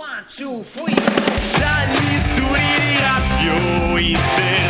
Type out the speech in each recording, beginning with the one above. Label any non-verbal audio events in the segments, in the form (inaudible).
One, two, three. Żadni słyli radio i.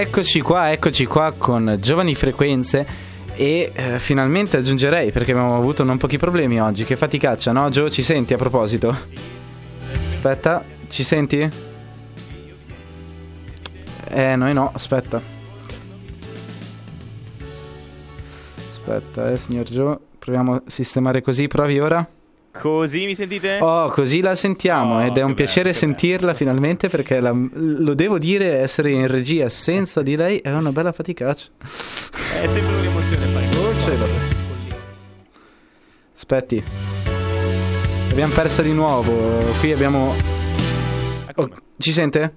eccoci qua, eccoci qua con Giovani Frequenze e eh, finalmente aggiungerei, perché abbiamo avuto non pochi problemi oggi, che faticaccia, no? Gio, ci senti a proposito? Aspetta, ci senti? Eh, noi no, aspetta. Aspetta, eh, signor Gio, proviamo a sistemare così, provi ora? Così mi sentite? Oh, così la sentiamo Oh, ed è un piacere bello, sentirla finalmente perché la- lo devo dire, essere in regia senza di lei è una bella faticaccia. È sempre un'emozione fare questo. Oh. Aspetti. L'abbiamo persa di nuovo. Qui abbiamo... Oh, ci sente?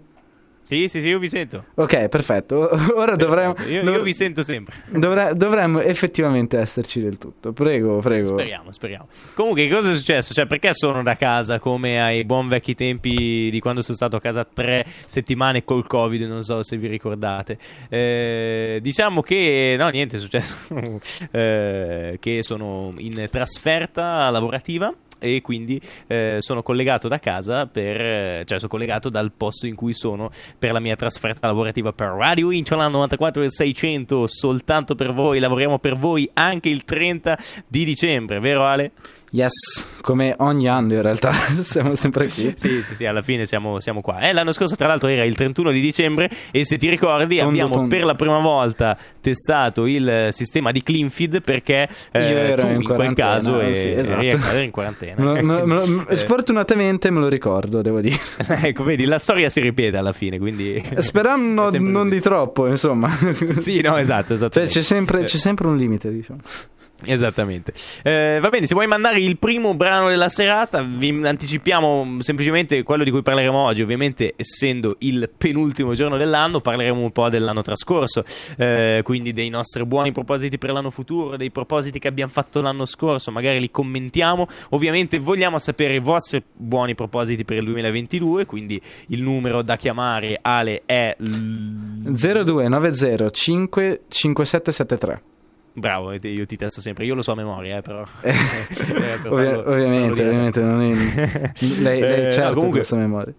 Sì, sì, sì, io vi sento. Ok, perfetto. (laughs) Ora dovremmo... Io, io vi sento sempre. dovre- dovremmo effettivamente esserci del tutto. Prego, prego. Speriamo, speriamo. Comunque, cosa è successo? Cioè, perché sono da casa come ai buon vecchi tempi di quando sono stato a casa tre settimane col Covid? Non so se vi ricordate. Eh, diciamo che, no, niente, è successo (laughs) eh, che sono in trasferta lavorativa. E quindi eh, sono collegato da casa per, eh, cioè sono collegato dal posto in cui sono per la mia trasferta lavorativa per Radio Incholan 94 e 600 soltanto per voi, lavoriamo per voi anche il 30 di dicembre, vero Ale? Yes, come ogni anno in realtà. (laughs) Siamo sempre qui. Sì, sì, sì, alla fine siamo, siamo qua. Eh, l'anno scorso, tra l'altro, era il 31 di dicembre. E se ti ricordi, Tondo, abbiamo tondo. per la prima volta testato il eh, sistema di clean feed perché eh, Io ero in in, quel caso eh, sì, esatto. eri, eri in quarantena. Me lo- me lo- me lo- (laughs) Eh, sfortunatamente me lo ricordo, devo dire. (laughs) ecco, vedi, la storia si ripete alla fine. Quindi sempre non così. di troppo, insomma. Sì, no, esatto, esatto. Cioè, c'è sempre, c'è sempre un limite, diciamo. Esattamente. Eh, va bene, se vuoi mandare il primo brano della serata, vi anticipiamo semplicemente quello di cui parleremo oggi. Ovviamente, essendo il penultimo giorno dell'anno, parleremo un po' dell'anno trascorso, eh, quindi dei nostri buoni propositi per l'anno futuro, dei propositi che abbiamo fatto l'anno scorso, magari li commentiamo. Ovviamente, vogliamo sapere i vostri buoni propositi per il 2022, quindi il numero da chiamare Ale è l- 0290 5 5773. Bravo, io ti testo sempre, io lo so a memoria, eh, però. Eh, (laughs) Eh, per ovvia- farlo- ovviamente, farlo ovviamente non è- (laughs) lei, lei Eh, certo comunque- questa memoria.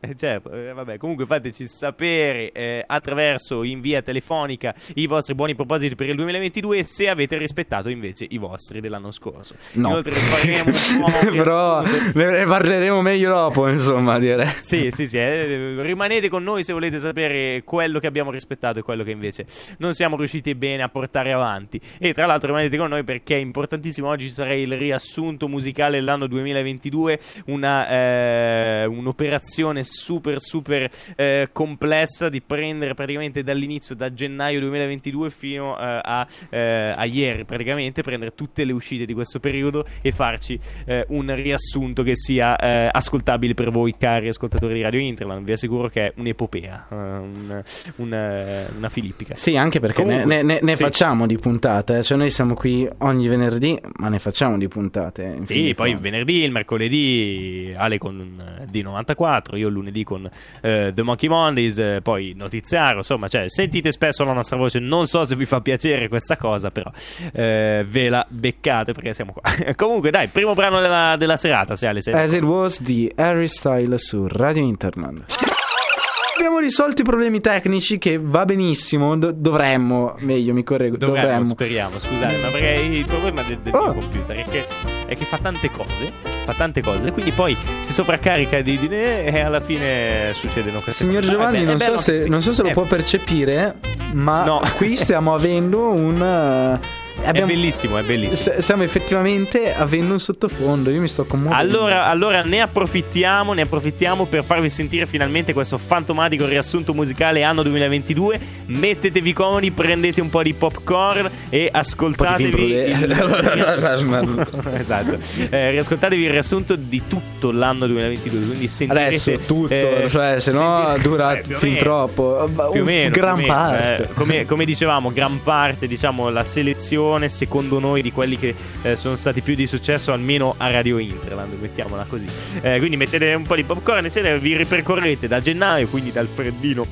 Eh, certo, eh, vabbè, comunque fateci sapere eh, attraverso in via telefonica i vostri buoni propositi per il 2022 se avete rispettato invece i vostri dell'anno scorso. No. Inoltre faremo (laughs) Però ne parleremo meglio dopo, insomma, direi. Sì, sì, sì, eh, rimanete con noi se volete sapere quello che abbiamo rispettato e quello che invece non siamo riusciti bene a portare avanti. E tra l'altro rimanete con noi perché è importantissimo, oggi ci sarà il riassunto musicale dell'anno 2022, una, eh, un'operazione super super eh, complessa di prendere praticamente dall'inizio, da gennaio 2022 fino eh, a, eh, a ieri praticamente, prendere tutte le uscite di questo periodo e farci eh, un riassunto che sia eh, ascoltabile per voi cari ascoltatori di Radio Interland. Vi assicuro che è un'epopea, eh, un- una, una filippica. Sì, anche perché ne, Comunque, ne- ne- ne sì. facciamo di puntate. Cioè, noi siamo qui ogni venerdì, ma ne facciamo di puntate. Sì, poi il venerdì, il mercoledì Ale con eh, D94, io il lunedì con eh, The Monkey Mondays, eh, poi notiziario, insomma, cioè, sentite spesso la nostra voce, non so se vi fa piacere questa cosa, però eh, ve la beccate perché siamo qua. (laughs) Comunque dai, primo brano della, della serata, se Ale sei As it was di Harry Styles su Radio Interland. Abbiamo risolto i problemi tecnici che va benissimo. do- dovremmo, meglio, mi correggo. Dovremmo, Dovremmo. speriamo, scusate, ma perché il problema del, del Oh. computer è che, è che fa tante cose, fa tante cose, quindi poi si sovraccarica di idee e alla fine succedono queste Signor cose. Giovanni, Eh beh, non, so bello se, che- non so se lo eh, può percepire, ma No. qui stiamo (laughs) avendo un. Eh, È bellissimo, è bellissimo. S- stiamo effettivamente avendo un sottofondo. Io mi sto commuovendo. Allora, allora ne approfittiamo, ne approfittiamo per farvi sentire finalmente questo fantomatico riassunto musicale anno 2022. Mettetevi comodi, prendete un po' di popcorn e ascoltatevi il (laughs) riassunto. esatto. Eh, riascoltatevi il riassunto di tutto l'anno 2022. Quindi sentirete Adesso tutto, eh, cioè, se no dura eh, più fin meno. troppo. Più o meno, gran più o meno, parte. eh, come, come dicevamo, gran parte, diciamo, la selezione, secondo noi, di quelli che eh, sono stati più di successo, almeno a Radio Interland, mettiamola così. Eh, quindi mettete un po' di popcorn e siete- vi ripercorrete da gennaio, quindi dal freddino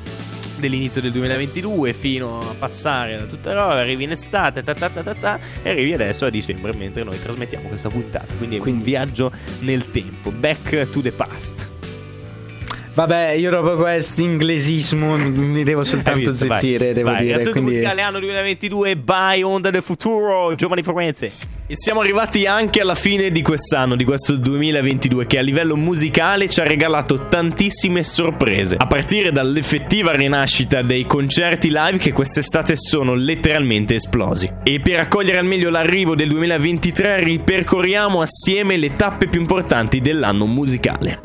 dell'inizio del 2022 fino a passare da tutta roba, arrivi in estate, ta ta ta ta ta, e arrivi adesso a dicembre mentre noi trasmettiamo questa puntata. Quindi è un viaggio nel tempo, back to the past. Vabbè, io dopo questo inglesismo mi devo soltanto visto? Vai, zittire, devo vai. dire. Quindi... musicale anno 2022 by Onda del Futuro, giovani frequenze. E siamo arrivati anche alla fine di quest'anno, di questo 2022, che a livello musicale ci ha regalato tantissime sorprese. A partire dall'effettiva rinascita dei concerti live che quest'estate sono letteralmente esplosi. E per accogliere al meglio l'arrivo del 2023 ripercorriamo assieme le tappe più importanti dell'anno musicale.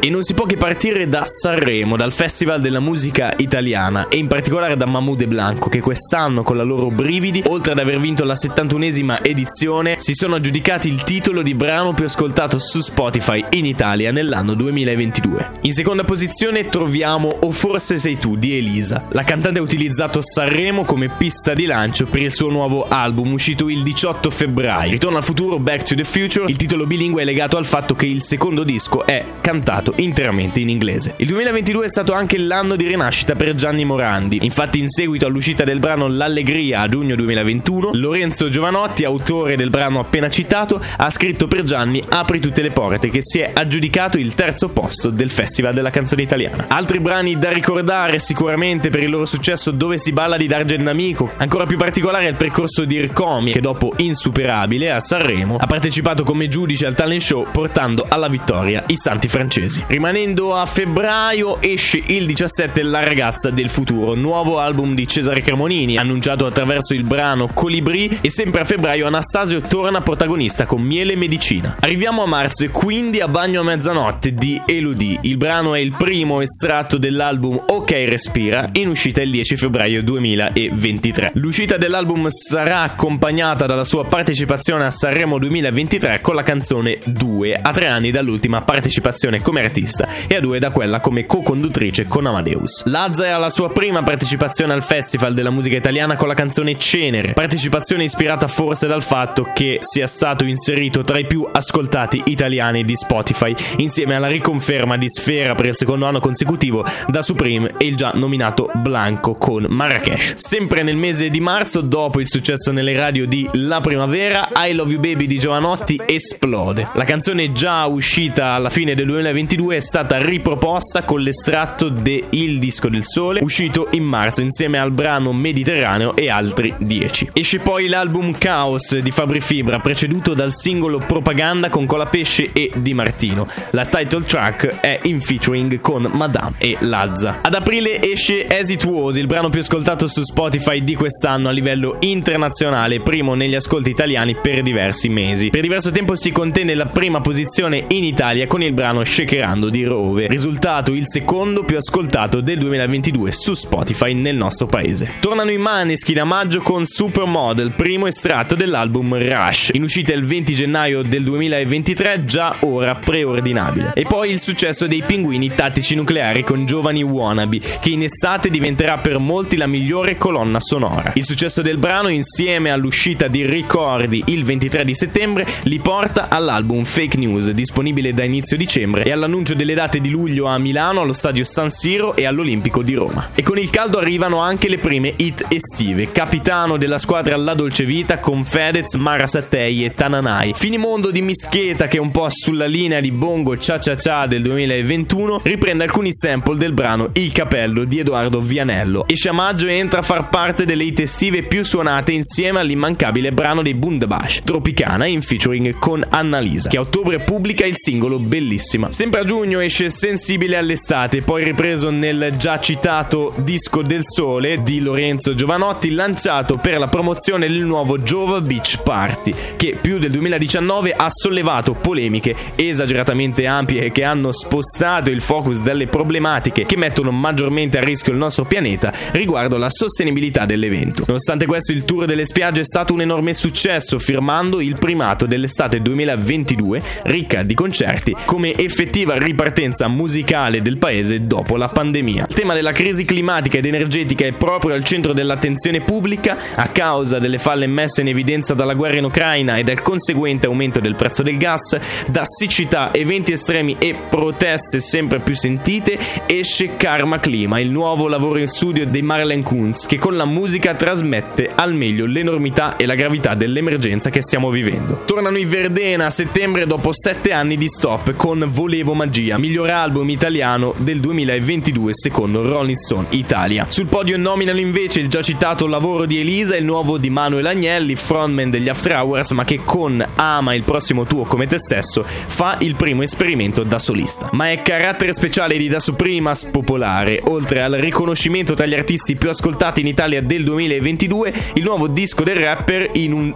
E non si può che partire da Sanremo, dal Festival della musica italiana e in particolare da Mahmoud e Blanco che quest'anno con la loro Brividi, oltre ad aver vinto la 71esima edizione, si sono aggiudicati il titolo di brano più ascoltato su Spotify in Italia nell'anno 2022. In seconda posizione troviamo O forse sei tu di Elisa. La cantante ha utilizzato Sanremo come pista di lancio per il suo nuovo album uscito il 18 febbraio. Ritorno al futuro Back to the Future, il titolo bilingue è legato al fatto che il secondo disco è cantato interamente in inglese. Il 2022 è stato anche l'anno di rinascita per Gianni Morandi. Infatti, in seguito all'uscita del brano L'Allegria a giugno 2021, Lorenzo Giovanotti, autore del brano appena citato, ha scritto per Gianni Apri tutte le porte, che si è aggiudicato il terzo posto del Festival della canzone italiana. Altri brani da ricordare sicuramente per il loro successo Dove si balla di Dargen D'Amico. Ancora più particolare è il percorso di Ircomi, che dopo Insuperabile a Sanremo ha partecipato come giudice al talent show portando alla vittoria i Santi Francesi. Rimanendo a febbraio esce il 17 La ragazza del futuro, nuovo album di Cesare Cremonini, annunciato attraverso il brano Colibri e sempre a febbraio Anastasio torna protagonista con Miele e Medicina. Arriviamo a marzo e quindi a Bagno a mezzanotte di Elodie. Il brano è il primo estratto dell'album Ok Respira, in uscita il 10 febbraio 2023. L'uscita dell'album sarà accompagnata dalla sua partecipazione a Sanremo 2023 con la canzone 2, a tre anni dall'ultima partecipazione come artista e a due da quella come co-conduttrice con Amadeus. Lazza è alla sua prima partecipazione al Festival della musica italiana con la canzone Cenere, partecipazione ispirata forse dal fatto che sia stato inserito tra i più ascoltati italiani di Spotify, insieme alla riconferma di Sfera per il secondo anno consecutivo da Supreme e il già nominato Blanco con Marrakesh. Sempre nel mese di marzo, dopo il successo nelle radio di La Primavera, I Love You Baby di Giovanotti esplode. La canzone già uscita alla fine del 2022 è stata riproposta con l'estratto de Il Disco del Sole, uscito in marzo insieme al brano Mediterraneo e altri 10. Esce poi l'album Chaos di Fabri Fibra, preceduto dal singolo Propaganda con Colapesce e Di Martino. La title track è in featuring con Madame e Lazza. Ad aprile esce As It Was, il brano più ascoltato su Spotify di quest'anno a livello internazionale, primo negli ascolti italiani per diversi mesi. Per diverso tempo si contende la prima posizione in Italia con il brano Shakerando di Rove, risultato il secondo più ascoltato del 2022 su Spotify nel nostro paese. Tornano i Maneskin a maggio con Supermodel, primo estratto dell'album Rush, in uscita il 20 gennaio del 2023, già ora preordinabile. E poi il successo dei Pinguini Tattici Nucleari con Giovani Wannabe, che in estate diventerà per molti la migliore colonna sonora. Il successo del brano, insieme all'uscita di Ricordi il 23 di settembre, li porta all'album Fake News, disponibile da inizio dicembre, e all'annuncio delle date di luglio a Milano, allo stadio San Siro e all'Olimpico di Roma. E con il caldo arrivano anche le prime hit estive. Capitano della squadra La Dolce Vita con Fedez, Mara Sattei e Tananai. Finimondo di Mischeta, che è un po' sulla linea di Bongo Cia Cia Cia del 2021, riprende alcuni sample del brano Il Capello di Edoardo Vianello. Esce a maggio e entra a far parte delle hit estive più suonate insieme all'immancabile brano dei Bundabash, Tropicana in featuring con Annalisa, che a ottobre pubblica il singolo Bellissima. Sempre a giugno esce Sensibile all'estate, poi ripreso nel già citato Disco del Sole di Lorenzo Giovanotti, lanciato per la promozione del nuovo Jova Beach Party, che più del 2019 ha sollevato polemiche esageratamente ampie che hanno spostato il focus dalle problematiche che mettono maggiormente a rischio il nostro pianeta riguardo la sostenibilità dell'evento. Nonostante questo, il tour delle spiagge è stato un enorme successo, firmando il primato dell'estate 2022, ricca di concerti, come effettiva ripartenza musicale del paese dopo la pandemia. Il tema della crisi climatica ed energetica è proprio al centro dell'attenzione pubblica a causa delle falle messe in evidenza dalla guerra in Ucraina e dal conseguente aumento del prezzo del gas, da siccità, eventi estremi e proteste sempre più sentite, esce Karma Clima, il nuovo lavoro in studio dei Marlen Kunz, che con la musica trasmette al meglio l'enormità e la gravità dell'emergenza che stiamo vivendo. Tornano i Verdena a settembre dopo sette anni di stop con Volevo Magia, miglior album italiano del 2022 secondo Rolling Stone Italia. Sul podio nominano invece il già citato lavoro di Elisa e il nuovo di Manuel Agnelli, frontman degli After Hours, ma che con Ama il prossimo tuo come te stesso fa il primo esperimento da solista. Ma è carattere speciale di Da Suprimas popolare, oltre al riconoscimento tra gli artisti più ascoltati in Italia del 2022, il nuovo disco del rapper in un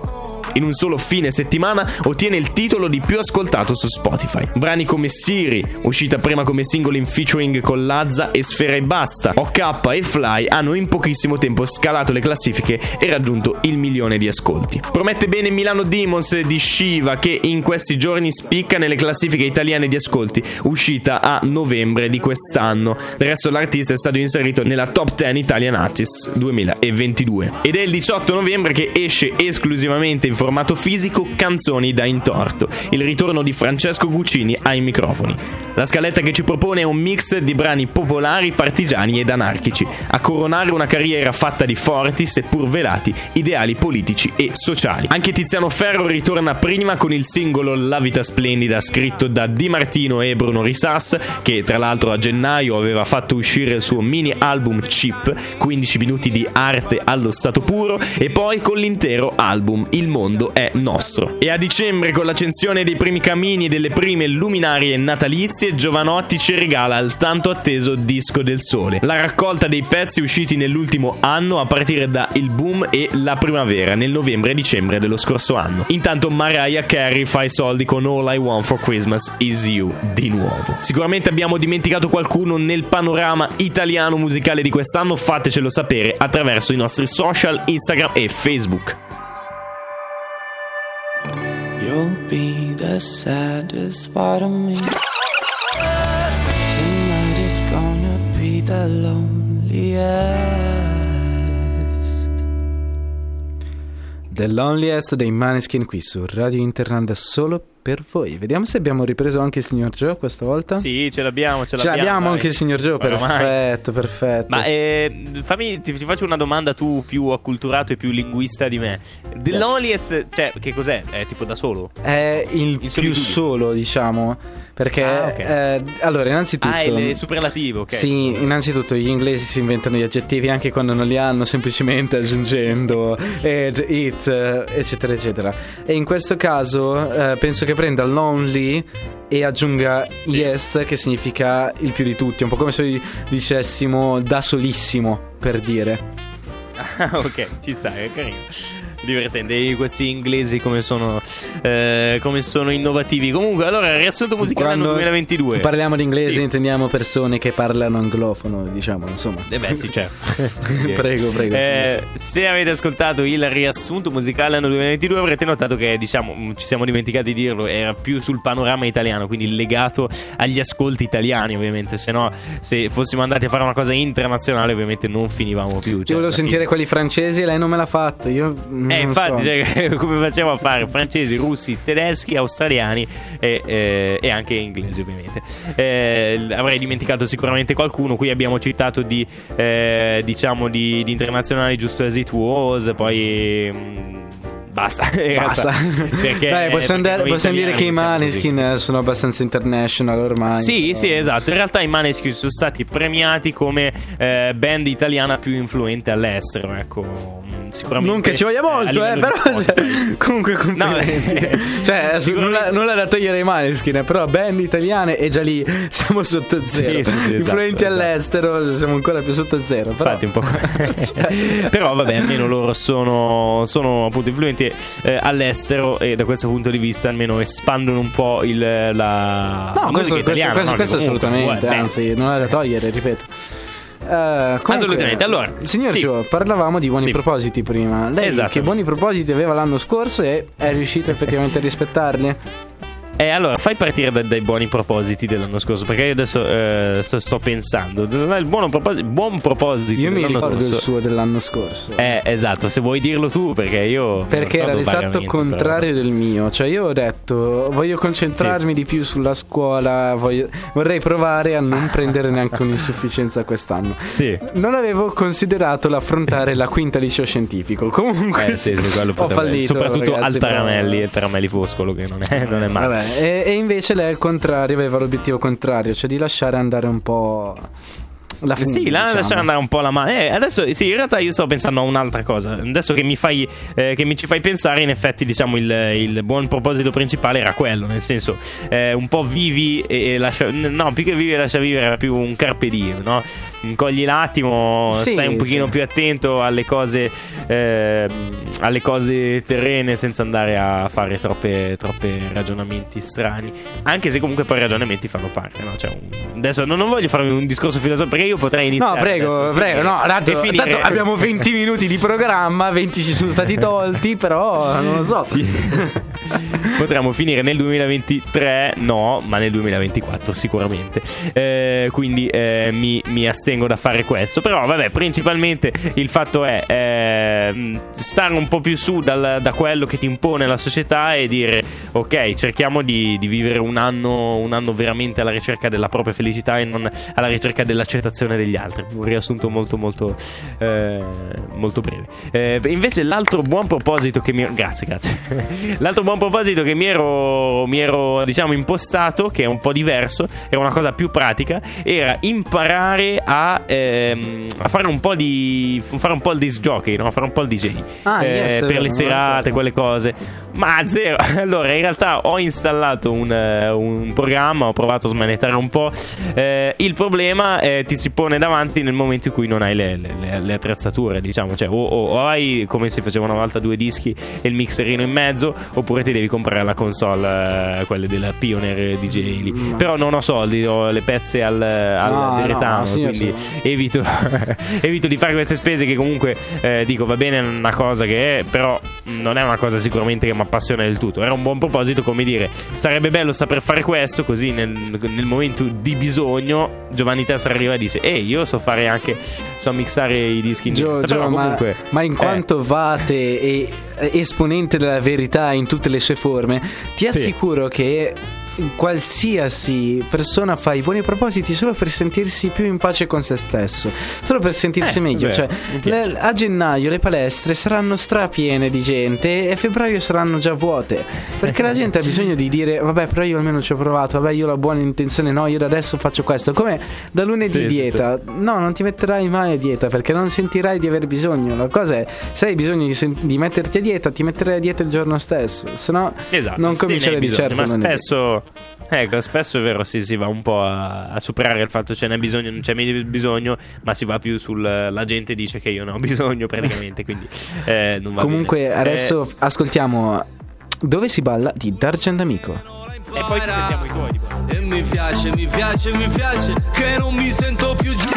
in un solo fine settimana ottiene il titolo di più ascoltato su Spotify. Brani come Siri, uscita prima come singolo in featuring con Lazza e Sfera e Basta, OK e Fly hanno in pochissimo tempo scalato le classifiche e raggiunto il milione di ascolti. Promette bene Milano Demons di Shiva che in questi giorni spicca nelle classifiche italiane di ascolti, uscita a novembre di quest'anno. Del resto l'artista è stato inserito nella Top 10 Italian Artists 2022. Ed è il 18 novembre che esce esclusivamente in formato fisico Canzoni da intorto, il ritorno di Francesco Guccini ai microfoni. La scaletta che ci propone è un mix di brani popolari, partigiani ed anarchici, a coronare una carriera fatta di forti, seppur velati, ideali politici e sociali. Anche Tiziano Ferro ritorna prima con il singolo La vita splendida scritto da Di Martino e Bruno Risas, che tra l'altro a gennaio aveva fatto uscire il suo mini album Chip, 15 minuti di arte allo stato puro, e poi con l'intero album Il mondo è nostro. E a dicembre, con l'accensione dei primi camini e delle prime luminarie natalizie, Giovanotti ci regala il tanto atteso Disco del Sole, la raccolta dei pezzi usciti nell'ultimo anno a partire da Il Boom e La Primavera nel novembre e dicembre dello scorso anno. Intanto Mariah Carey fa i soldi con All I Want for Christmas Is You di nuovo. Sicuramente abbiamo dimenticato qualcuno nel panorama italiano musicale di quest'anno, fatecelo sapere attraverso i nostri social, Instagram e Facebook. You'll be the saddest part of me. The loneliest. The Loneliest dei Maneskin qui su Radio Interland solo per voi. Vediamo se abbiamo ripreso anche il signor Joe questa volta. Sì, ce l'abbiamo. Ce, Ce l'abbiamo anche il signor Joe, perfetto, perfetto. Ma eh, fammi, ti, ti faccio una domanda tu più acculturato e più linguista di me. The Yes. Loneliest, cioè, che cos'è? È tipo da solo? È il In più solo, diciamo. Perché, Ah, ok. eh, allora, innanzitutto. Ah, è il superlativo, ok. Sì, innanzitutto gli inglesi si inventano gli aggettivi anche quando non li hanno, semplicemente aggiungendo ed, it, eccetera, eccetera. E in questo caso eh, penso che prenda lonely e aggiunga yes, che significa il più di tutti, un po' come se dicessimo da solissimo, per dire. (laughs) Ah, ok, ci sta, è carino. Divertente, questi inglesi come sono, eh, come sono innovativi. Comunque, allora, riassunto musicale anno Quando 2022. Parliamo di inglese, Sì. intendiamo persone che parlano anglofono, diciamo, insomma. Eh beh, sì, certo. (laughs) prego, prego. Eh, se avete ascoltato il riassunto musicale anno 2022 avrete notato che, diciamo, mh, ci siamo dimenticati di dirlo, era più sul panorama italiano, quindi legato agli ascolti italiani, ovviamente. Se no, se fossimo andati a fare una cosa internazionale, ovviamente non finivamo più. Io cioè, volevo alla sentire quelli francesi e lei non me l'ha fatto. Io non Eh, infatti, cioè, (laughs) come facciamo a fare? Francesi, russi, tedeschi, australiani e, eh, e anche inglesi, ovviamente. Eh, avrei dimenticato sicuramente qualcuno. Qui abbiamo citato di, eh, diciamo, di, di internazionali giusto as it was, poi. mm, Basta, (laughs) Basta. perché, Dai, possiamo, perché possiamo dire che i così. Maneskin eh, sono abbastanza international ormai. Sì, però- sì, esatto. In realtà i Maneskin sono stati premiati come eh, band italiana più influente all'estero. Ecco, sicuramente. Non che ci voglia a molto, eh, di però Spotify. (laughs) comunque complimenti. eh, (laughs) cioè, sicuramente- nulla da togliere ai Maneskin, però band italiane e già lì (laughs) siamo sotto zero. Sì, sì, sì, esatto, Influenti esatto. all'estero siamo ancora più sotto zero. Però, Infatti, un po'. Cioè- Però, vabbè, almeno loro sono, sono appunto influenti eh, all'estero e da questo punto di vista almeno espandono un po' il, la. la No, questo, musica questo, italiana, questo- no? questo comunque, assolutamente, anzi, non è da togliere, ripeto. Eh, comunque, Assolutamente, allora, signor sì. Joe, parlavamo di buoni Dimmi. propositi prima. Lei Esatto. che buoni propositi aveva l'anno scorso e è riuscito effettivamente a rispettarli? Eh, allora, fai partire da- dai buoni propositi dell'anno scorso, perché io adesso eh, sto, sto pensando. Il buono proposito, buon proposito Io mi ricordo il scorso. suo dell'anno scorso. Eh, esatto, se vuoi dirlo tu, perché io. Perché era l'esatto contrario del mio. Cioè, io ho detto: voglio concentrarmi di più sulla scuola. voglio- vorrei provare a non prendere neanche un'insufficienza quest'anno. però. Sì. Non avevo considerato l'affrontare la quinta liceo scientifico. Comunque, Eh, sì, sì, quello ho fallito. Soprattutto ragazzi, al Taramelli, però- il Taramelli Foscolo, che non è, non è male. Vabbè, e, e invece lei al contrario aveva l'obiettivo contrario, cioè di lasciare andare un po' la fune, Sì, là diciamo. lasciare andare un po' la mano. Eh, adesso sì, in realtà io sto pensando a un'altra cosa. Adesso che mi fai eh, che mi ci fai pensare, in effetti, diciamo, il, il buon proposito principale era quello. Nel senso, eh, un po' vivi e, e lascia. No, più che vivi e lascia vivere, era più un carpe diem, no? Cogli l'attimo, Sì, stai un pochino sì. più attento alle cose, eh, alle cose terrene senza andare a fare troppe, troppe ragionamenti strani. Anche se comunque poi i ragionamenti fanno parte, no? Cioè, un- adesso non, non voglio farmi un discorso filosofico perché io potrei No, iniziare. prego, adesso, prego. No, tanto, tanto abbiamo 20 minuti di programma, 20 ci sono stati tolti, però non lo so. (laughs) Potremmo finire nel 2023, no, ma nel 2024 sicuramente. Eh, quindi eh, mi, mi astengo da fare questo. Però, vabbè, principalmente il fatto è eh, stare un po' più su dal- da quello che ti impone la società e dire: Ok, cerchiamo di, di vivere un anno, un anno veramente alla ricerca della propria felicità e non alla ricerca dell'accettazione degli altri. Un riassunto molto, molto, eh, molto breve. Eh, invece, l'altro buon proposito che mi. Grazie, grazie. (laughs) L'altro buon proposito che mi ero, mi ero, diciamo, impostato, che è un po' diverso, era una cosa più pratica, era imparare a, ehm, a fare un po' di. fare un po' il disc jockey, no? A fare un po' il DJ. Ah, Eh, yes, è per vero, le serate, quelle cose. Ma zero. (laughs) Allora, in realtà ho installato un, eh, un programma, ho provato a smanettare un po'. Eh, il problema eh, ti si pone davanti nel momento in cui non hai le, le- le- attrezzature, diciamo. Cioè, o, o- hai come si faceva una volta due dischi e il mixerino in mezzo, oppure ti devi comprare la console, eh, quelle della Pioneer DJ lì. Ma- Però non ho soldi, ho le pezze al, al No, direttano, no, signor quindi evito, (laughs) evito di fare queste spese che comunque eh, dico va bene è una cosa che è però non è una cosa sicuramente che mi appassiona del tutto. Era un buon proposito come dire sarebbe bello saper fare questo così nel, nel momento di bisogno Giovanni Tessa arriva e dice ehi io so fare anche so mixare i dischi in Gio, Gio, ma, ma in eh, quanto vate e eh, esponente della verità in tutte le sue forme, ti Sì. assicuro che qualsiasi persona fa i buoni propositi solo per sentirsi più in pace con se stesso, solo per sentirsi Eh, meglio. vero, Cioè, le- a gennaio le palestre saranno strapiene di gente e a febbraio saranno già vuote. Perché la gente ha bisogno di dire: Vabbè, però io almeno ci ho provato, vabbè, io ho la buona intenzione, no, io da adesso faccio questo. Come da lunedì Sì, sì, dieta. No, non ti metterai mai a dieta perché non sentirai di aver bisogno. La cosa è, se hai bisogno di, sen- di metterti a dieta, ti metterai a dieta il giorno stesso. Se no, Esatto, non hai di certo. Ma lunedì. Spesso, ecco, spesso è vero, sì, si va un po' a, a superare il fatto che ce n'è bisogno, non c'è meglio bisogno, ma si va più sul. La gente dice che io ne ho (laughs) bisogno praticamente, quindi eh, non va Comunque, bene. adesso ascoltiamo Dove si balla di Dargen D'Amico. Eh, e poi ci sentiamo i tuoi. E mi piace, mi piace, mi piace che non mi sento più giù.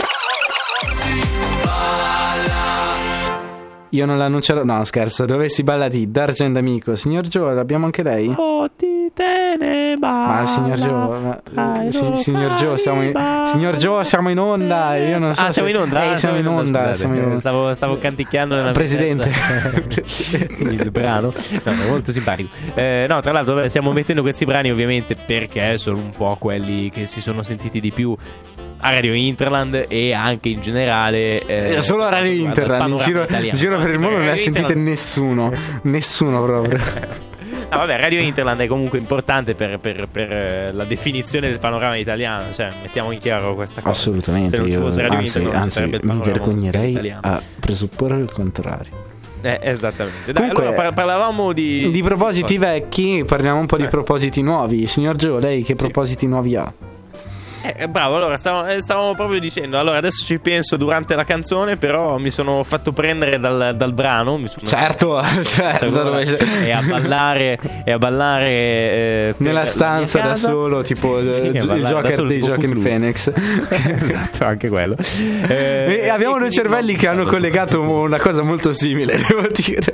Io non l'annuncerò. No, scherzo. Dove si balla di Dargen D'Amico. Signor Joe, abbiamo anche lei? Oh, ti te ne Ma signor Joe, ma- eh, si- signor Joe, siamo in, signor Joe, siamo in onda. Io non so ah, se- siamo in onda? Eh, Ah, siamo in onda. scusate. siamo in onda. Stavo, stavo canticchiando nella (laughs) Presidente. (laughs) il brano no, no, molto simpatico Eh, no tra l'altro stiamo mettendo questi brani ovviamente perché sono un po' quelli che si sono sentiti di più a Radio Interland e anche in generale eh, Eh, Solo a Radio Interland, in giro, in giro per il mondo non ne ha Radio sentite nessuno. Nessuno proprio. (laughs) No, vabbè, Radio Interland è comunque importante per, per- per, eh, la definizione del panorama italiano. Cioè, mettiamo in chiaro questa cosa. Assolutamente. Se non ci fosse Radio anzi, Interland, anzi sarebbe il mi vergognerei a presupporre il contrario. Eh, esattamente. Dai, Comunque, allora par- parlavamo di... Di propositi sì, vecchi, parliamo un po' di Eh. propositi nuovi. Signor Gio, lei che propositi nuovi ha? Eh, bravo, allora stavamo, eh, stavamo proprio dicendo. Allora, adesso ci penso durante la canzone, però mi sono fatto prendere dal, dal brano. Mi sono Certo, (laughs) (laughs) certo. Cioè, dove- e a ballare, e a ballare eh, Nella la stanza da solo, tipo Sì, (laughs) eh, il da Joker solo, dei Joaquin. Phoenix. esatto, anche quello. Eh, E abbiamo due cervelli che hanno collegato una cosa molto simile, devo dire.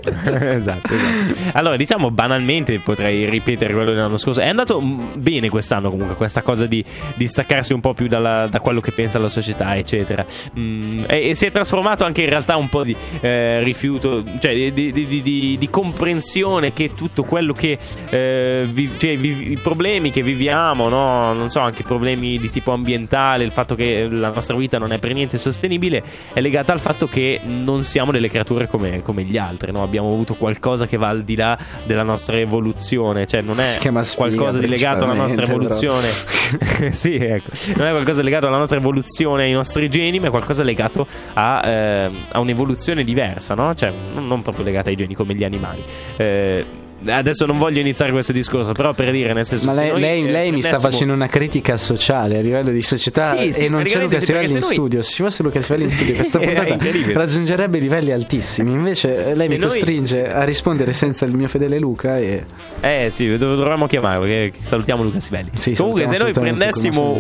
esatto, esatto. Allora, diciamo banalmente, potrei ripetere quello dell'anno scorso. È andato mm, bene quest'anno comunque questa cosa di, di staccarsi un po' più dalla- da quello che pensa la società, eccetera. Mm, e, e si è trasformato anche in realtà un po' di eh, rifiuto, cioè di, di- di- di- comprensione che tutto quello che eh, vi- cioè, vi- i problemi che viviamo, no? non so, anche problemi di tipo ambientale, il fatto che la nostra vita non è per niente sostenibile, è legata al fatto che non siamo delle creature come, come gli altri, no? abbiamo avuto qualcosa che va al di là della nostra evoluzione, cioè non è qualcosa di legato alla nostra evoluzione. (laughs) sì, ecco, non è qualcosa legato alla nostra evoluzione, ai nostri geni, ma è qualcosa legato a, eh, a un'evoluzione diversa, no? Cioè, non, proprio legata ai geni come gli animali. Eh, Adesso non voglio iniziare questo discorso, però per dire, nel senso Ma se lei, noi, lei- lei mi sta facendo una critica sociale a livello di società Sì, sì, e non c'è Luca Sivelli in se noi- studio. Se ci fosse Luca Sivelli in studio, questa (laughs) puntata raggiungerebbe livelli altissimi. Invece eh, lei Se mi noi- costringe a rispondere senza il mio fedele Luca. E... Eh sì, dov- dovremmo chiamarlo. Salutiamo Luca Sivelli. Sì, Comunque, se noi prendessimo.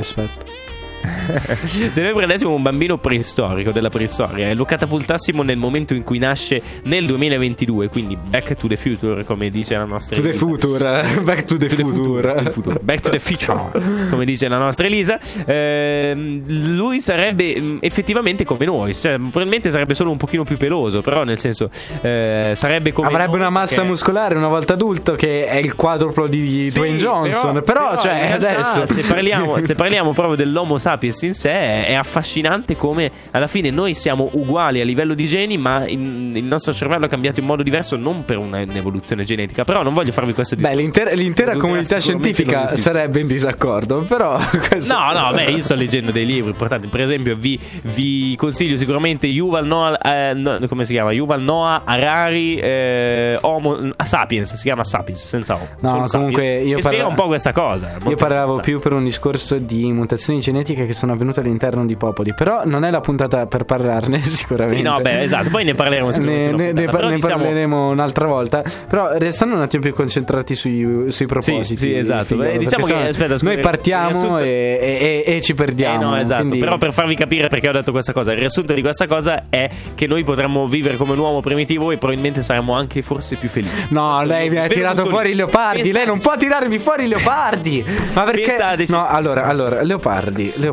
Se noi prendessimo un bambino preistorico della preistoria e lo catapultassimo nel momento in cui nasce nel 2022, quindi Back to the Future, come dice la nostra To the Elisa. future, (laughs) back to the, To the future. future, to the future. Back to the future, come dice la nostra Elisa. Ehm, lui sarebbe mm, effettivamente come noi. Cioè, probabilmente sarebbe solo un pochino più peloso, però nel senso eh, sarebbe come Avrebbe noi una massa perché- muscolare una volta adulto che è il quadruplo di Sì, Dwayne Johnson. Però, cioè, in realtà, adesso se parliamo, (laughs) se parliamo proprio dell'Homo sapiens in sé, è, è affascinante come alla fine noi siamo uguali a livello di geni, ma in- il nostro cervello è cambiato in modo diverso, non per un'evoluzione genetica. Però non voglio farvi questo Beh, discorso. l'intera, l'intera Risulterà comunità scientifica sarebbe in disaccordo, però (laughs) questo- No, no, beh, io sto leggendo dei libri importanti. Per esempio, vi, vi consiglio sicuramente Yuval Noah, eh, no, come si chiama? Yuval Noah Harari, eh, Homo Sapiens. Si chiama Sapiens, senza O. No, comunque Sapiens. io spiega parla- un po' questa cosa. Io parlavo più per un discorso di mutazioni genetiche che sono avvenute all'interno di popoli, però non è la puntata per parlarne sicuramente. (laughs) Sì, no, beh, esatto. Poi ne parleremo sicuramente. Ne, ne- par- ne diciamo- parleremo un'altra volta. Però restando un attimo più concentrati sui, sui propositi. sì, esatto. Figaro, Beh, diciamo che- aspetta, scusa, noi partiamo riassunto- e, e- e- ci perdiamo. Eh no, esatto. quindi- Però per farvi capire perché ho detto questa cosa, il riassunto di questa cosa è che noi potremmo vivere come un uomo primitivo e probabilmente saremmo anche forse più felici. No, Questo lei mi ha tirato fuori i leopardi. Lei non può tirarmi fuori i leopardi. Ma perché? Pensateci. No, allora, allora, leopardi, leopardi.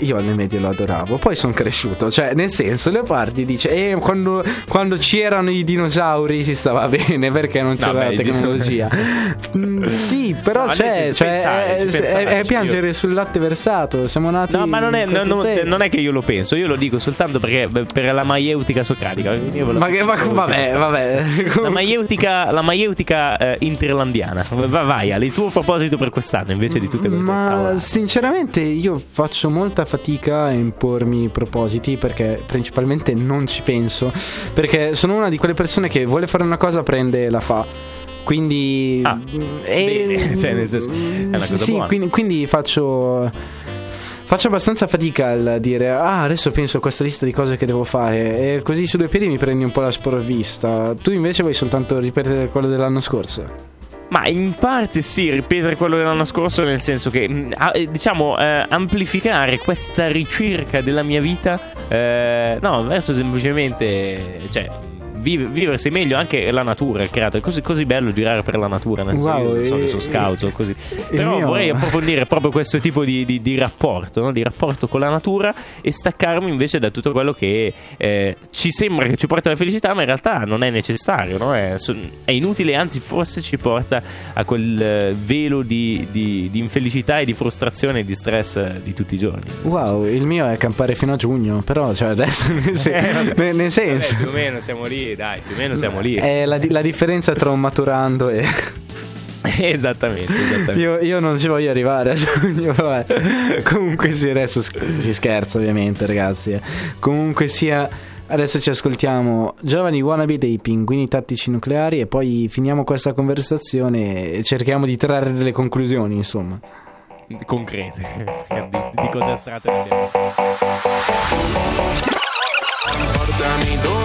Io alle medie lo adoravo. Poi sono cresciuto. Cioè, nel senso, leopardi dice: Eh, quando, quando c'erano i dinosauri si stava (laughs) bene perché non c'era beh, la tecnologia. Mm, sì, però No, c'è. cioè, pensateci, è, è- è pensateci, piangere sul latte versato. Siamo nati. No, ma non è, no, no, secolo. non è che io lo penso, io lo dico soltanto perché per la maieutica socratica. Io Ma, che, ma vabbè, vabbè. La maieutica, la maieutica eh, interlandiana. Va- Vai, Ale, il tuo proposito per quest'anno invece di tutte queste Ma cavolate. sinceramente io faccio molta fatica a impormi propositi perché principalmente non ci penso. Perché sono una di quelle persone che vuole fare una cosa, prende e la fa. Quindi. Ah, e- (laughs) cioè, nel senso, è una cosa sì, buona. Quindi, quindi faccio. Faccio abbastanza fatica al dire, ah, adesso penso a questa lista di cose che devo fare. E così su due piedi mi prendi un po' la sprovvista. Tu invece vuoi soltanto ripetere quello dell'anno scorso? Ma in parte sì, ripetere quello dell'anno scorso, nel senso che, ah, eh, diciamo, eh, amplificare questa ricerca della mia vita, eh, no, verso semplicemente, cioè, vive- viversi meglio anche la natura, il creato. È così, così bello girare per la natura, nel senso, Wow, io so e- che sono scout o così. il Però mio- vorrei approfondire proprio questo tipo di, di- di rapporto, no? di rapporto con la natura e staccarmi invece da tutto quello che eh, ci sembra che ci porta alla felicità, ma in realtà non è necessario, no? è, è inutile, anzi forse ci porta a quel eh, velo di, di- infelicità e di frustrazione e di stress eh, di tutti i giorni. Nel senso- Wow, il mio è campare fino a giugno, però cioè adesso (laughs) nel, sen- Eh, vabbè. nel senso Vabbè, più o meno siamo lì, dai, più o meno siamo lì. è la, di- la differenza tra un maturando e (laughs) esattamente, esattamente. io, io non ci voglio arrivare a giugno, vabbè. Comunque sì, adesso si scherza ovviamente ragazzi. eh. Comunque sia Adesso ci ascoltiamo Giovani Wannabe dei Pinguini Tattici Nucleari e poi finiamo questa conversazione e cerchiamo di trarre delle conclusioni, insomma. Concrete. di, di astratte ne abbiamo. Portami dove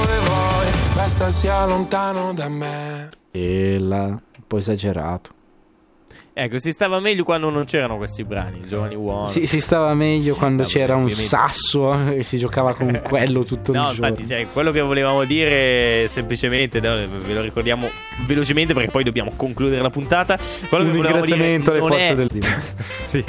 basta sia lontano da me. E là, un po' esagerato. Ecco, si stava meglio quando non c'erano questi brani, i giovani uomini. Si, si stava meglio quando Vabbè, c'era un sasso e si giocava con (laughs) quello tutto No, il giorno. infatti, cioè, quello che volevamo dire semplicemente, no, ve lo ricordiamo velocemente perché poi dobbiamo concludere la puntata. Quello un che ringraziamento alle forze è- del (laughs) sì.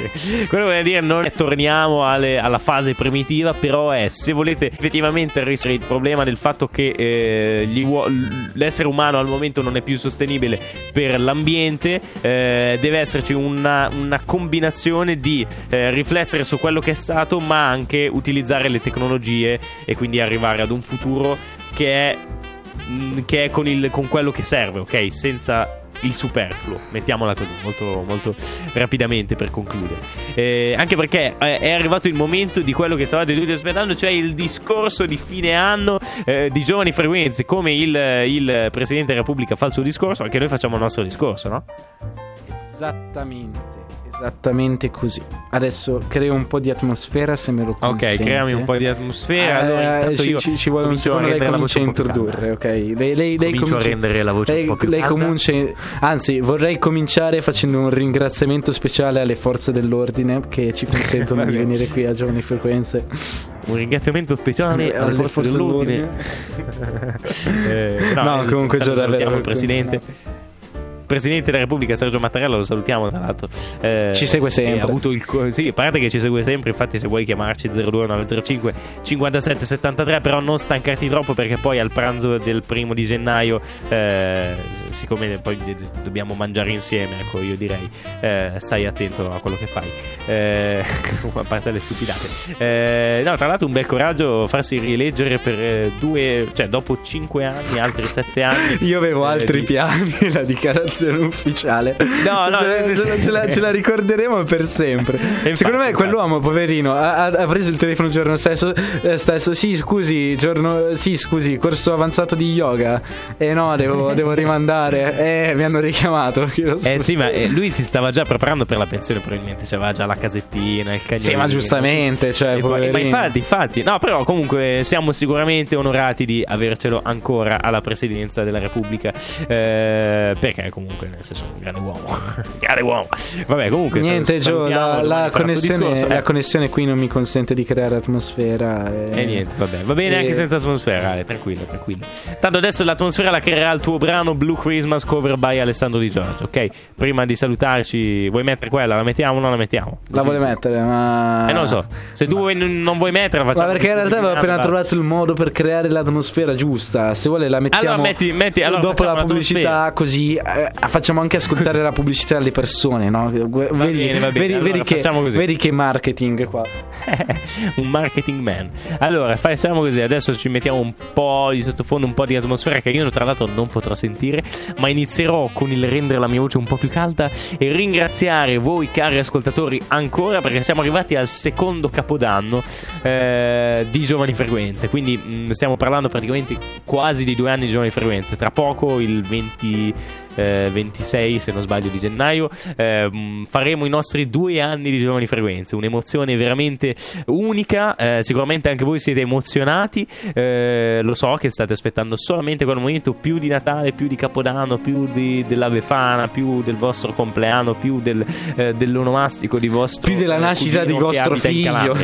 Quello che voglio dire non è torniamo alle- alla fase primitiva, però è se volete effettivamente risolvere il problema del fatto che eh, uo- l'essere umano al momento non è più sostenibile per l'ambiente, eh, deve esserci una, una combinazione di eh, riflettere su quello che è stato, ma anche utilizzare le tecnologie e quindi arrivare ad un futuro che è, mh, che è con, il- con quello che serve, ok? Senza il superfluo, mettiamola così, molto, molto rapidamente per concludere. Eh, anche perché eh, è arrivato il momento di quello che stavate tutti aspettando, cioè il discorso di fine anno eh, di giovani frequenze, come il, il Presidente della Repubblica fa il suo discorso, anche noi facciamo il nostro discorso, no? Esattamente, esattamente così. Adesso creo un po' di atmosfera se me lo Ok, consente. creami un po' di atmosfera. allora, Eh, intanto ci, io ci- ci vuole un secondo, lei comincia a introdurre, ok? Lei, lei, lei Comincio comincia- a rendere la voce lei, un po' più lei calda. comincia- anzi, vorrei cominciare facendo un ringraziamento speciale alle forze dell'ordine che ci (laughs) consentono di venire qui a Giovani Frequenze. Un ringraziamento speciale alle, Alle forze, forze dell'ordine. (laughs) Eh, No, eh, comunque salutiamo il presidente. Presidente della Repubblica Sergio Mattarella, lo salutiamo tra l'altro. Eh, Ci segue sempre. che Ha avuto il sì, a parte che ci segue sempre, infatti se vuoi chiamarci 02905 5773, però non stancarti troppo perché poi al pranzo del primo di gennaio, eh, siccome poi dobbiamo mangiare insieme, ecco io direi, eh, stai attento a quello che fai. Eh, (laughs) a parte le stupidate. Eh, no, tra l'altro un bel coraggio farsi rieleggere per eh, due, cioè dopo 5 anni, altri 7 anni. Io avevo eh, altri di- piani, (laughs) la dichiarazione ufficiale. No, no, ce, la, ce la- ce la- ce la ricorderemo per sempre. infatti, Secondo me infatti. quell'uomo, poverino, ha, ha- preso il telefono il giorno stesso, eh, stesso. Sì, scusi, giorno, sì, scusi, corso avanzato di yoga. Eh no, devo, (laughs) devo rimandare. Eh, mi hanno richiamato. (laughs) Eh sì, ma eh, lui si stava già preparando per la pensione, probabilmente c'aveva già la casettina, il cagnolino. Sì, ma giustamente, cioè, E poi- ma infatti, infatti, no, però comunque siamo sicuramente onorati di avercelo ancora alla presidenza della Repubblica. eh, perché comunque, nel senso, un grande uomo. (laughs) grande uomo. Vabbè, comunque. Niente, Gio, la, la connessione, discorso. la Eh, connessione qui non mi consente di creare atmosfera. eh. E niente, vabbè, va bene E- anche senza atmosfera, Ale, tranquillo, tranquillo. Tanto adesso l'atmosfera la creerà il tuo brano Blue Christmas cover by Alessandro Di Giorgio, ok? Prima di salutarci, vuoi mettere quella? La mettiamo o non la mettiamo? La vuole mettere, ma. Eh, non lo so. Se tu vuoi- non vuoi metterla, Ma facciamo perché in realtà avevo appena trovato il modo per creare l'atmosfera giusta. Se vuole la mettiamo Allora metti- metti- allora dopo la pubblicità, così eh, facciamo anche ascoltare la pubblicità alle persone, no? Vedi, bene, va bene. vedi- Allora vedi che, facciamo così. vedi che marketing qua. (laughs) un marketing man. Allora, facciamo così. Adesso ci mettiamo un po' di sottofondo, un po' di atmosfera che io, tra l'altro, non potrò sentire. Ma inizierò con il rendere la mia voce un po' più calda e ringraziare voi, cari ascoltatori, ancora perché siamo arrivati al secondo capodanno eh, di Giovani Frequenze. Quindi mh, stiamo parlando praticamente quasi di due anni di Giovani Frequenze. Tra poco, il 20. Eh, 26 se non sbaglio di gennaio. Ehm, faremo i nostri due anni di giovani frequenze. Un'emozione veramente unica. Eh, sicuramente anche voi siete emozionati. Eh, lo so che state aspettando solamente quel momento più di Natale più di Capodanno più di, della Befana più del vostro compleanno più del, eh, dell'onomastico di vostro Più della eh, nascita di vostro figlio.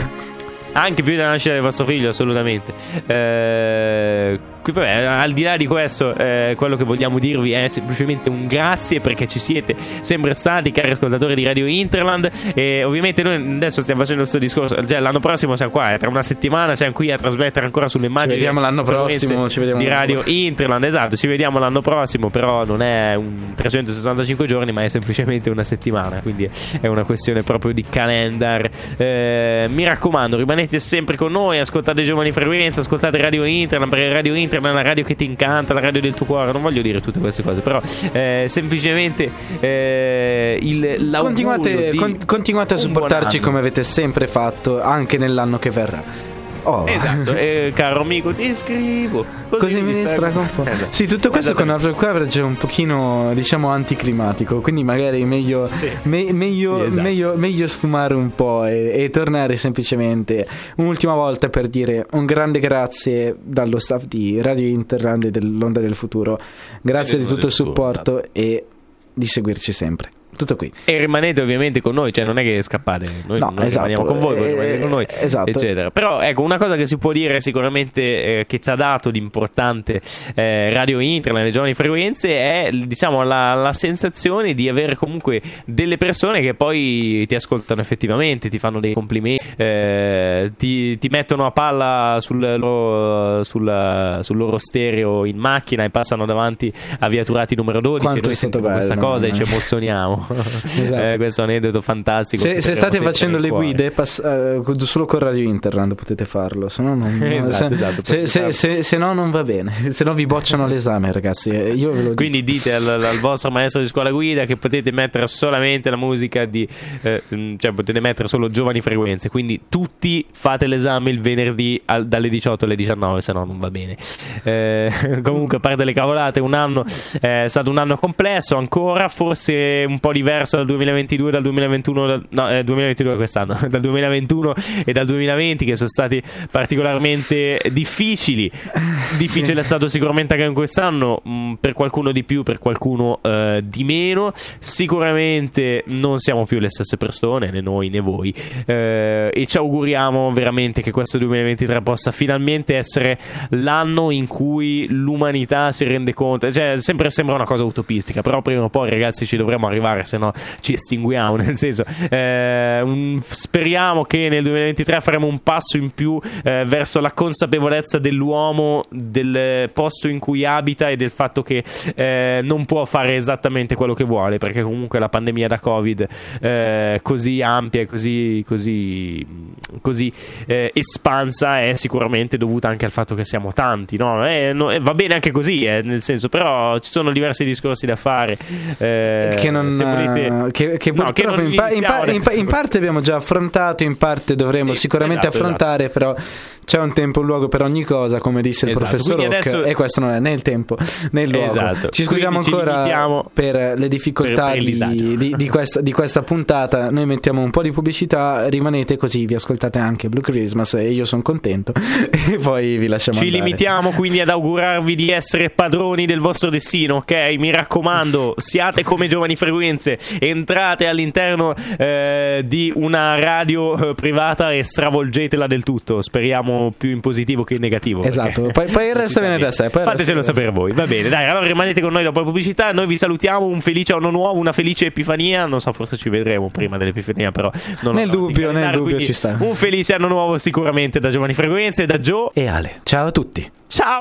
Anche più della nascita del vostro figlio, assolutamente. Eh, qui, vabbè, al di là di questo, eh, quello che vogliamo dirvi è semplicemente un grazie perché ci siete sempre stati, cari ascoltatori di Radio Interland. E ovviamente noi adesso stiamo facendo questo discorso. Cioè, l'anno prossimo siamo qua, eh, tra una settimana siamo qui a trasmettere ancora sulle immagini. vediamo l'anno prossimo, ci vediamo di Radio Interland. Esatto, ci vediamo l'anno prossimo. Però non è un 365 giorni, ma è semplicemente una settimana. Quindi è una questione proprio di calendar. Eh, mi raccomando, rimanete sempre con noi. Ascoltate Giovani Frequenza, ascoltate Radio Interland. Perché Radio Interland è la radio che ti incanta, la radio del tuo cuore. Non voglio dire tutte queste cose, però eh, semplicemente eh, il, Continuate, con- continuate a supportarci come avete sempre fatto, anche nell'anno che verrà. Oh. Esatto, eh, caro amico, ti scrivo. Così mi distrago un po'. Esatto. Sì, tutto questo con Esattamente. Outlook Coverage è un pochino, diciamo, anticlimatico. Quindi magari meglio, Sì. me- meglio, Sì, esatto. meglio, meglio sfumare un po' e, e tornare semplicemente un'ultima volta per dire un grande grazie dallo staff di Radio Interland e dell'Onda del Futuro. Grazie di tutto il supporto e di seguirci sempre. Tutto qui. E rimanete ovviamente con noi, cioè non è che scappate, noi, No, noi esatto. rimaniamo con voi, voi Eh, rimanete con noi, esatto. eccetera. Però ecco, una cosa che si può dire sicuramente eh, che ci ha dato di importante eh, Radio Inter, le giovani frequenze, è diciamo la, la sensazione di avere comunque delle persone che poi ti ascoltano effettivamente, ti fanno dei complimenti, eh, ti, ti mettono a palla sul loro, sul, sul loro stereo in macchina e passano davanti a Viaturati numero 12 Quanto noi sentiamo questa bello, cosa e eh. ci emozioniamo. Esatto. Eh, questo è un aneddoto fantastico. Se, se state facendo le guide, pass- eh, solo con Radio Interland potete farlo. Se no, non, Esatto, se, esatto, se- se- se- se no non va bene. Se no vi bocciano l'esame, ragazzi. Eh. Quindi dite al, al vostro maestro di scuola guida che potete mettere solamente la musica di. eh, mm, cioè potete mettere solo giovani frequenze. Quindi tutti fate l'esame il venerdì al- dalle 18 alle 19, se no non va bene. Eh, (laughs) comunque, a parte le cavolate, un anno eh, è stato un anno complesso ancora, forse un po' diverso dal 2022, dal 2021, dal- no, eh, 2022 quest'anno, (laughs) dal 2021 e dal 2020 che sono stati particolarmente difficili. (laughs) Difficile è stato sicuramente anche in quest'anno, mh, per qualcuno di più, per qualcuno eh, di meno. Sicuramente non siamo più le stesse persone, né noi né voi. Eh, e ci auguriamo veramente che questo 2023 possa finalmente essere l'anno in cui l'umanità si rende conto. Cioè, sempre sembra una cosa utopistica, però prima o poi, ragazzi, ci dovremo arrivare, se no ci estinguiamo. (laughs) Nel senso, eh, un- speriamo che nel 2023 faremo un passo in più eh, verso la consapevolezza dell'uomo, del posto in cui abita e del fatto che eh, non può fare esattamente quello che vuole, perché comunque la pandemia da Covid eh, così ampia e così, così, così eh, espansa è sicuramente dovuta anche al fatto che siamo tanti. No? Eh, no, eh, va bene anche così, eh, nel senso, però ci sono diversi discorsi da fare. eh, che non se volete... che, che No, che in, pa- in pa- in parte abbiamo già affrontato in parte dovremo Sì, sicuramente esatto, affrontare però c'è un tempo e un luogo per ogni cosa come disse il Esatto, professor quindi Rock adesso- e questo non è né il tempo né il luogo Esatto. ci scusiamo Quindi ci ancora limitiamo per le difficoltà per- per il di, di- di (laughs) questa, di questa puntata noi mettiamo un po' di pubblicità rimanete così vi ascoltate anche Blue Christmas e io sono contento (laughs) e poi vi lasciamo Ci andare. limitiamo quindi ad augurarvi di essere padroni del vostro destino, ok? Mi raccomando, siate come giovani frequenze, entrate all'interno eh, di una radio eh, privata e stravolgetela del tutto. Speriamo più in positivo che in negativo. Esatto, poi- poi il resto viene da sé, Fatecelo sapere voi, va bene. Dai, allora rimanete con noi dopo la pubblicità. Noi vi salutiamo. Un felice anno nuovo, una felice epifania. Non so, forse ci vedremo prima dell'epifania, però non Nel dubbio, nel dubbio ci sta. Un felice anno nuovo sicuramente da Giovani Frequenze, da Joe. e Ale ciao a tutti Ciao!